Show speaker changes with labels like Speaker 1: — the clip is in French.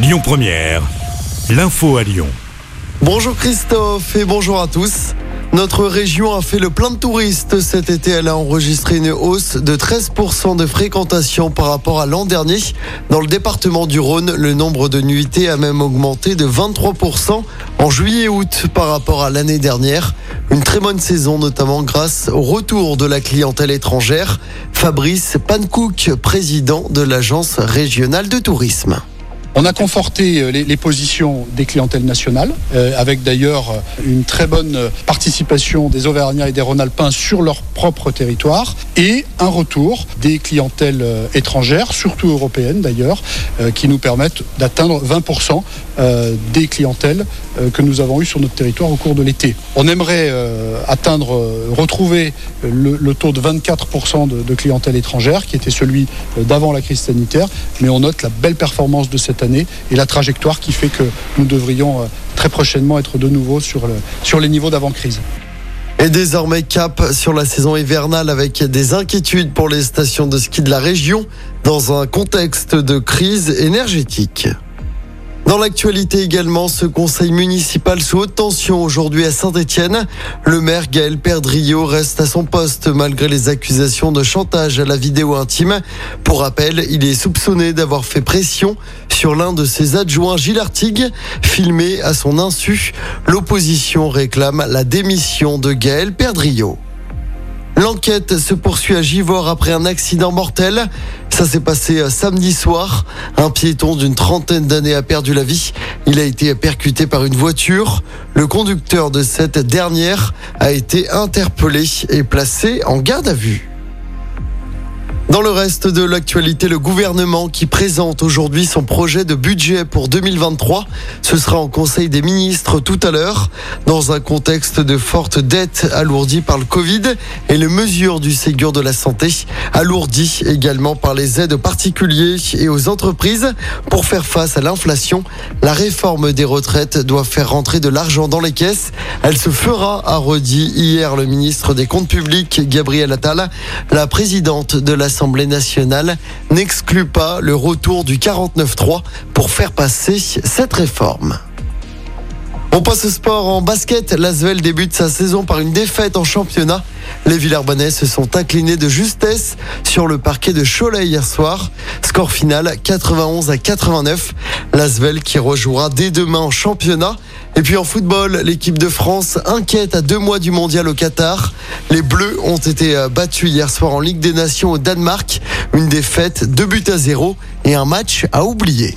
Speaker 1: Lyon Première, l'info à Lyon.
Speaker 2: Bonjour Christophe et bonjour à tous. Notre région a fait le plein de touristes cet été. Elle a enregistré une hausse de 13% de fréquentation par rapport à l'an dernier. Dans le département du Rhône, le nombre de nuitées a même augmenté de 23% en juillet et août par rapport à l'année dernière. Une très bonne saison, notamment grâce au retour de la clientèle étrangère. Fabrice Pankouk, président de l'agence régionale de tourisme.
Speaker 3: On a conforté euh, les, positions des clientèles nationales, euh, avec d'ailleurs euh, une très bonne participation des Auvergnats et des Rhône-Alpins sur leur propre territoire, et un retour des clientèles étrangères, surtout européennes d'ailleurs, qui nous permettent d'atteindre 20% euh, des clientèles que nous avons eues sur notre territoire au cours de l'été. On aimerait atteindre, retrouver le, taux de 24% de, de clientèle étrangère, qui était celui d'avant la crise sanitaire, mais on note la belle performance de cette année et la trajectoire qui fait que nous devrions euh, très prochainement être de nouveau sur, sur les niveaux d'avant-crise.
Speaker 2: Et désormais cap sur la saison hivernale avec des inquiétudes pour les stations de ski de la région dans un contexte de crise énergétique. Dans l'actualité également, ce conseil municipal sous haute tension aujourd'hui à Saint-Etienne. Le maire Gaël Perdriau reste à son poste malgré les accusations de chantage à la vidéo intime. Pour rappel, il est soupçonné d'avoir fait pression sur l'un de ses adjoints Gilles Artigue, filmé à son insu. L'opposition réclame la démission de Gaël Perdriau. L'enquête se poursuit à Givors après un accident mortel. Ça s'est passé euh, samedi soir. Un piéton d'une trentaine d'années a perdu la vie. Il a été percuté par une voiture. Le conducteur de cette dernière a été interpellé et placé en garde à vue. Dans le reste de l'actualité, le gouvernement qui présente aujourd'hui son projet de budget pour 2023, ce sera en Conseil des ministres tout à l'heure, dans un contexte de forte dette alourdie par le Covid et les mesures du Ségur de la santé, alourdies également par les aides aux particuliers et aux entreprises pour faire face à l'inflation. La réforme des retraites doit faire rentrer de l'argent dans les caisses. Elle se fera, a redit hier le ministre des Comptes publics, Gabriel Attal. La présidente de l'Assemblée nationale n'exclut pas le retour du 49-3 pour faire passer cette réforme. On passe au sport en basket. L'Asvel débute sa saison par une défaite en championnat. Les Villarbonnais se sont inclinés de justesse sur le parquet de Cholet hier soir. Score final 91 à 89. L'Asvel qui rejouera dès demain en championnat. Et puis en football, l'équipe de France inquiète à deux mois du mondial au Qatar. Les Bleus ont été euh, battus hier soir en Ligue des Nations au Danemark. Une défaite, deux buts à zéro et un match à oublier.